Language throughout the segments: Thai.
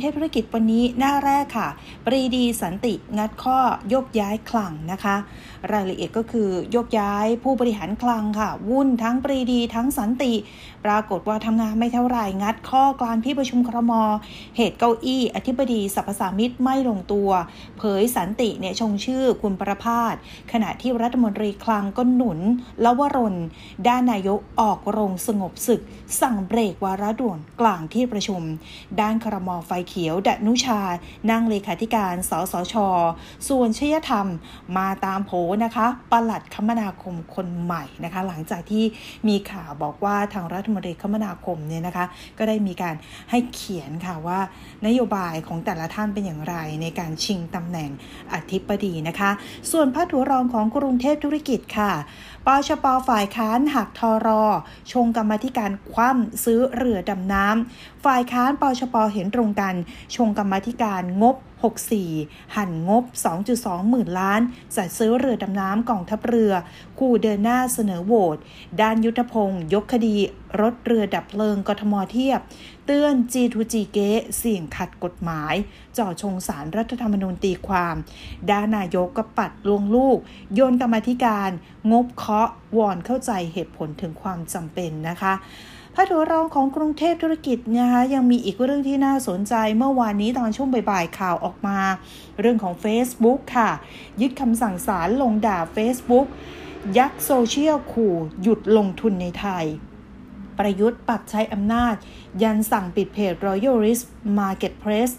เทพธุรกิจวันนี้หน้าแรกค่ะ ปรีดีสันติงัดข้อยกย้ายคลังนะคะ รายละเอียดก็คือยกย้ายผู้บริหารคลังค่ะ วุ่นทั้งปรีดีทั้งสันติ ปรากฏว่าทำงานไม่เท่าไหร่งัดข้อกลางที่ประชุมครม เหตุเก้าอี้ อธิบดีสรรพสามิตไม่ลงตัว เผยสันติเนี่ยชงชื่อคุณประพาสขณะที่รัฐมนตรีคลังก็หนุนละวรนด้านนายกออกโรงสงบศึก สั่งเบรกวาระด่วนกลางที่ประชุม ด้านครมไฟเขียวดนุชา นั่งเลขาธิการสสช ส่วนชยธรรมมาตามโผนะคะปลัดคมนาคมคนใหม่นะคะ หลังจากที่มีข่าวบอกว่าทางรัฐมนตรีคมนาคมเนี่ยนะคะ ก็ได้มีการให้เขียนค่ะว่านโยบายของแต่ละท่านเป็นอย่างไรในการชิงตำแหน่งอธิบดีนะคะ ส่วนพาดหัวรองของกรุงเทพธุรกิจค่ะปชปฝ่ายค้านหักทอรอ ชงกรรมธิการคว่ำซื้อเรือดำน้ำฝ่ายค้านปชปเห็นตรงกัน ชงกรรมธิการงบ 64 หั่นงบ 2.2 หมื่นล้าน จัดซื้อเรือดำน้ำกองทัพเรือ คู่เดินหน้าเสนอโหวตด้านยุทธพงศ์ยกคดีรถเรือดับเพลิงกทมเทียบ เตือน G2G เกเสี่ยงขัดกฎหมาย จ่อชงสารรัฐธรรมนูญตีความ ด้านนายกก็ปัดลวงลูก โยนกรรมธิการ งบเคาะวอนเข้าใจเหตุผลถึงความจำเป็นนะคะพาดหัวรองของกรุงเทพธุรกิจนะคะยังมีอีกเรื่องที่น่าสนใจเมื่อวานนี้ตอนช่วงบ่ายๆข่าวออกมา เรื่องของ Facebook ค่ะ ยึดคำสั่งศาลลงด่า Facebook ยักษ์โซเชียลขู่หยุดลงทุนในไทย ประยุทธ์ปัดใช้อำนาจ ยันสั่งปิดเพจ Royal Risk Marketplace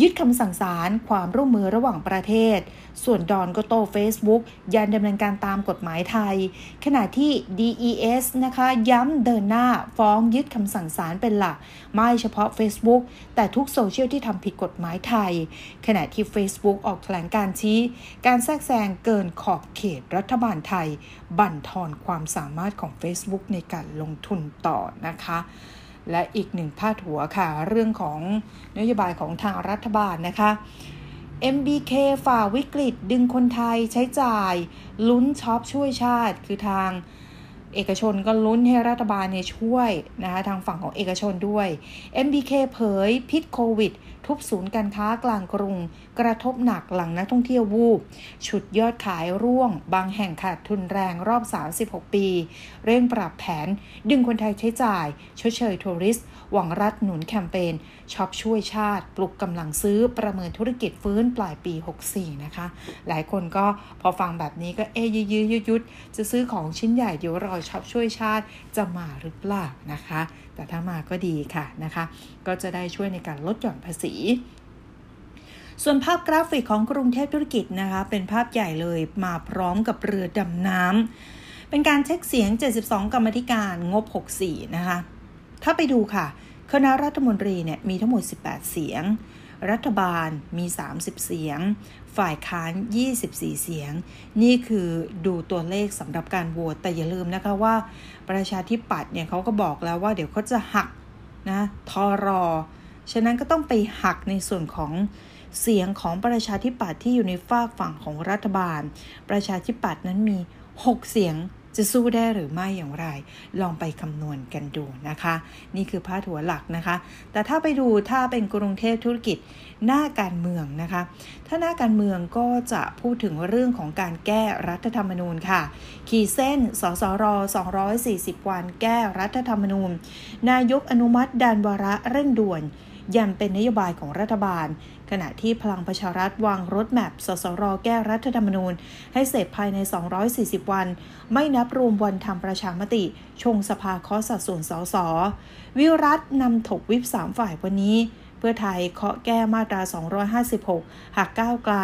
ยึดคำสั่งศาลความร่วมมือระหว่างประเทศ ส่วนดอนก็โต้ Facebook ยันดำเนินการตามกฎหมายไทย ขณะที่ DES นะคะย้ำเดินหน้าฟ้องยึดคำสั่งศาลเป็นหลัก ไม่เฉพาะ Facebook แต่ทุกโซเชียลที่ทำผิดกฎหมายไทย ขณะที่ Facebook ออกแถลงการชี้ การแทรกแซงเกินขอบเขตรัฐบาลไทย บั่นทอนความสามารถของ Facebook ในการลงทุนต่อนะคะ และอีกหนึ่งพาดหัวค่ะ เรื่องของนโยบายของทางรัฐบาลนะคะ MBK ฝ่าวิกฤตดึงคนไทยใช้จ่าย ลุ้นช็อปช่วยชาติคือทาง เอกชนก็ลุ้นให้รัฐบาลเนี่ยช่วยนะคะทางฝั่งของเอกชนด้วย MBK เผยพิษโควิด ทุบศูนย์การค้ากลางกรุง กระทบหนักหลังนักท่องเที่ยววูบฉุดยอดขายร่วง บางแห่งขาดทุนแรงรอบ 36 ปี เร่งปรับแผน ดึงคนไทยใช้จ่ายชดเชย tourist หวังรัฐหนุนแคมเปญช็อปช่วยชาติปลุกกำลังซื้อประเมินธุรกิจฟื้นปลายปี 64 นะคะ หลายคนก็พอฟังแบบนี้ก็เอ๊ยยืดยุดจะซื้อของชิ้นใหญ่เดี๋ยวรอช็อปช่วยชาติจะมาหรือเปล่านะคะ แต่ถ้ามาก็ดีค่ะนะคะ ก็จะได้ช่วยในการลดหย่อนภาษีส่วนภาพกราฟิกของกรุงเทพธุรกิจนะคะ เป็นภาพใหญ่เลยมาพร้อมกับเรือดำน้ำเป็นการเช็คเสียง 72 กรรมธิการงบ 64 นะคะ ถ้าไปดูค่ะ คณะรัฐมนตรีเนี่ยมีทั้งหมด 18 เสียง รัฐบาลมี 30 เสียง ฝ่ายค้าน 24 เสียง นี่คือดูตัวเลขสำหรับการโหวตแต่อย่าลืมนะคะว่า ประชาธิปัตย์เนี่ยเขาก็บอกแล้วว่าเดี๋ยวเขาจะหักนะทอรอ ฉะนั้นก็ต้องไปหักในส่วนของเสียงของประชาธิปัตย์ที่อยู่ในฝากฝั่งของรัฐบาล ประชาธิปัตย์นั้นมี 6 เสียง จะสู้ได้หรือไม่อย่างไร ลองไปคำนวณกันดูนะคะ นี่คือพาดหัวหลักนะคะ แต่ถ้าไปดูถ้าเป็นกรุงเทพธุรกิจหน้าการเมืองนะคะ ถ้าหน้าการเมืองก็จะพูดถึงเรื่องของการแก้รัฐธรรมนูญค่ะ ขีดเส้น สสร 240 วัน แก้รัฐธรรมนูญ นายกอนุมัติดันวาระเร่งด่วน ยันเป็นนโยบายของรัฐบาล ขณะที่พลังประชารัฐวางรถแมพสสรแก้รัฐธรรมนูญ ให้เสร็จภายใน 240 วัน ไม่นับรวมวันทำประชามติ ชงสภาคาะสัดส่วนสสวิรัตนำถกวิปสามฝ่ายวันนี้ เพื่อไทยเคาะแก้มาตรา 256 หากก้าวไกล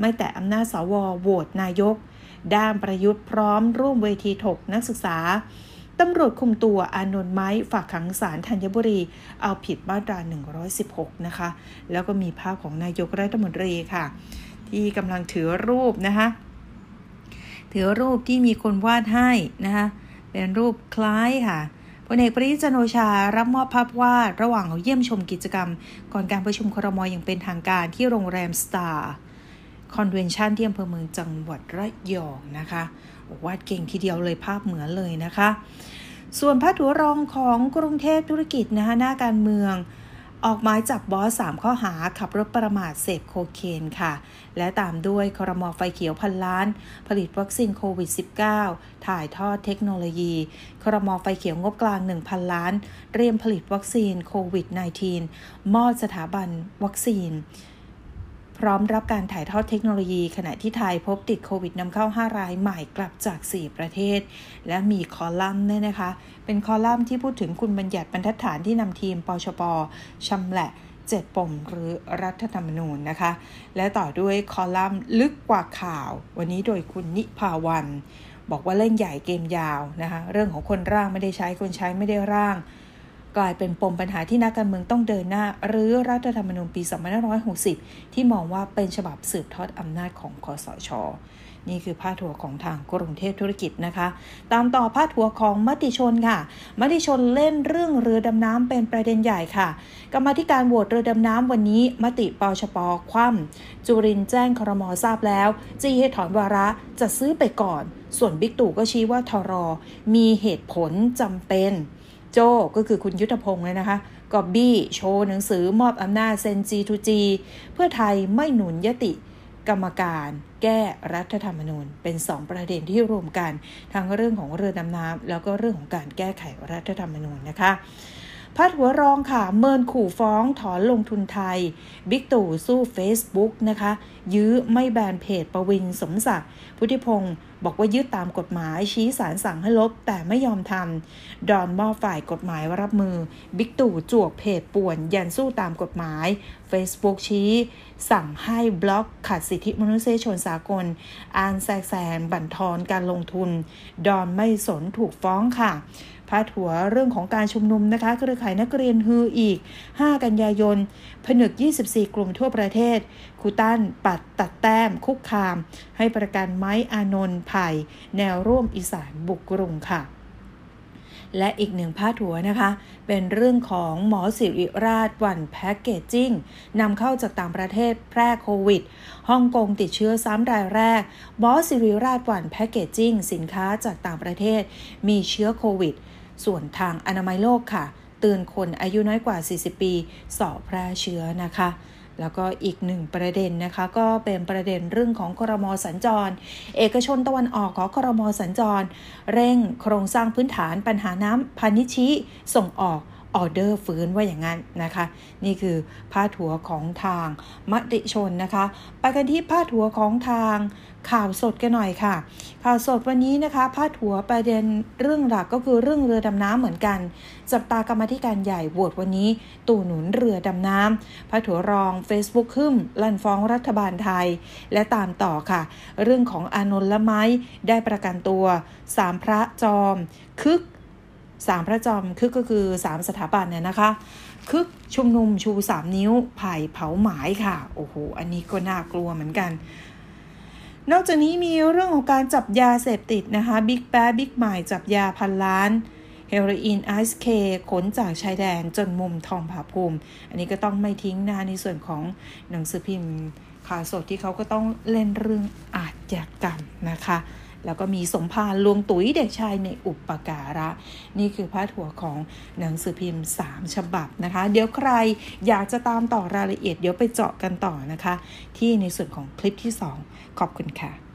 ไม่แต่อำนาจสวโหวตนายก ด้านประยุทธ์พร้อมร่วมเวทีถกนักศึกษา ตำรวจคุมตัวอานนท์ไม้ฝากขังศาลธัญบุรี เอาผิดมาตรา 116 นะคะ แล้วก็มีภาพของนายกรัฐมนตรีค่ะ ที่กำลังถือรูปนะคะ ถือรูปที่มีคนวาดให้นะคะเป็นรูปคล้ายค่ะพลเอกปริจันโอชา รับมอบภาพวาดระหว่างเยี่ยมชมกิจกรรม ก่อนการประชุมครมอย่างเป็นทางการที่โรงแรมสตาร์ คอนเวนชั่นที่อำเภอเมืองจังหวัดระยองนะคะวาดเก่งทีเดียวเลยภาพเหมือนเลยนะคะ ส่วนพาดหัวรองของกรุงเทพธุรกิจนะคะหน้าการเมืองออกหมายจับบอส 3 ข้อหาขับรถประมาทเสพโคเคนค่ะ และตามด้วยครมไฟเขียวพันล้าน ผลิตวัคซีนโควิด -19 ถ่ายทอดเทคโนโลยีครมไฟเขียวงบกลาง 1,000 ล้านเตรียมผลิตวัคซีนโควิด -19 มอบสถาบันวัคซีน พร้อมรับการถ่ายทอดเทคโนโลยี ขณะที่ไทยพบติดโควิดนำเข้า 5 รายใหม่กลับจาก 4 ประเทศ และมีคอลัมน์เนี่ยนะคะ เป็นคอลัมน์ที่พูดถึงคุณบัญญัติบรรทัดฐานที่นำทีมปชปชำแหละเจ็ดปมหรือรัฐธรรมนูญนะคะ และต่อด้วยคอลัมน์ลึกกว่าข่าว วันนี้โดยคุณนิพาวันบอกว่าเล่นใหญ่เกมยาวนะคะ เรื่องของคนร่างไม่ได้ใช้คนใช้ไม่ได้ร่าง กลายเป็นปมปัญหาที่นักการเมืองต้องเดินหน้า หรือรัฐธรรมนูญปี2560 ที่มองว่าเป็นฉบับสืบทอดอำนาจของคอสช นี่คือพาดหัวของทางกรุงเทพธุรกิจนะคะ ตามต่อพาดหัวของมติชนค่ะ มติชนเล่นเรื่องเรือดำน้ำเป็นประเด็นใหญ่ค่ะ กรรมธิการโหวตเรือดำน้ำวันนี้มติปชปคว่ำจุรินแจ้งครมทราบแล้วจีให้ถอนวาระจะซื้อไปก่อน ส่วนบิ๊กตู่ก็ชี้ว่าทรมีเหตุผลจำเป็น โจก็คือคุณยุทธพงศ์เลยนะคะก็บี้โชว์หนังสือมอบอำนาจเซนจีทูจีเพื่อไทยไม่หนุนยติกรรมการแก้รัฐธรรมนูญ เป็น2ประเด็นที่รวมกันทั้งเรื่องของเรือดำน้ำแล้วก็เรื่องของการแก้ไขรัฐธรรมนูญนะคะพัดหัวรองค่ะเมินขู่ฟ้องถอนลงทุนไทย บิ๊กตู่สู้ Facebook นะคะ ยื้อไม่แบนเพจประวินสมศักดิ์พุทธิพงศ์ บอกว่ายึดตามกฎหมายชี้สารสั่งให้ลบแต่ไม่ยอมทำดอนมอฝ่ายกฎหมายรับมือ บิ๊กตู่จวกเพจป่วน ยันสู้ตามกฎหมาย Facebook ชี้ สั่งให้บล็อกขัดสิทธิมนุษยชนสากล อ่านแซกแซนบั่นทอนการลงทุน ดอนไม่สนถูกฟ้องค่ะพาดหัวเรื่องของการชุมนุมนะคะเครือข่ายนักเรียนฮืออีก 5 กันยายน ผนึก 24 กลุ่มทั่วประเทศคูตันปัดตัดแต้มคุกคาม ให้ประกันไม้อานนท์ไผ่แนวร่วมอีสานบุกกรุงค่ะ และอีกหนึ่งพาดหัวนะคะ เป็นเรื่องของหมอสิริราชวันแพ็กเกจจิ้งนำเข้าจากต่างประเทศแพร่โควิดฮ่องกงติดเชื้อซ้ำรายแรกหมอสิริราชวันแพ็กเกจจิ้งสินค้าจากต่างประเทศ มีเชื้อโควิด ส่วนทางอนามัยโลกค่ะเตือนคนอายุน้อยกว่า 40 ปี สอบแพร่เชื้อนะคะ แล้วก็อีกหนึ่งประเด็นนะคะ ก็เป็นประเด็นเรื่องของครมสัญจร เอกชนตะวันออกของครมสัญจร เร่งโครงสร้างพื้นฐานปัญหาน้ำพานิชิส่งออก ออเดอร์ฟื้นว่าอย่างนั้นนะคะ นี่คือพาดหัวของทางมติชนนะคะไปกันที่พาดหัวของทางข่าวสดกันหน่อยค่ะ ข่าวสดวันนี้นะคะ พาดหัวประเด็นเรื่องหลักก็คือเรื่องเรือดำน้ำเหมือนกัน จับตากรรมธิการใหญ่โหวตวันนี้ ตู่หนุนเรือดำน้ำพาดหัวรอง Facebook ขึ้นลั่นฟ้องรัฐบาลไทย และตามต่อค่ะ เรื่องของอานนท์ละไม้ได้ประกันตัวสามพระจอม คึก สามพระจอมคึกก็คือสามสถาบันเนี่ยนะคะ คึกชุมนุมชูสามนิ้วไผ่เผาหมายค่ะ โอ้โห อันนี้ก็น่ากลัวเหมือนกัน นอกจากนี้มีเรื่องของการจับยาเสพติดนะคะบิ๊กแป๊บิ๊กหม่จับยาพันล้านเฮโรอีนไอซ์เคขนจากชายแดนจนมุมทองผาภูมิ อันนี้ก็ต้องไม่ทิ้งนะในส่วนของหนังสือพิมพ์ข่าวสดที่เขาก็ต้องเล่นเรื่องอาชญากรรมนะคะ แล้วก็มีสมภารลวงตุ๋ยเด็กชายในอุปการะ นี่คือพาดหัวของหนังสือพิมพ์ 3 ฉบับนะคะ เดี๋ยวใครอยากจะตามต่อรายละเอียดเดี๋ยวไปเจาะกันต่อนะคะ ที่ในส่วนของคลิปที่ 2 ขอบคุณค่ะ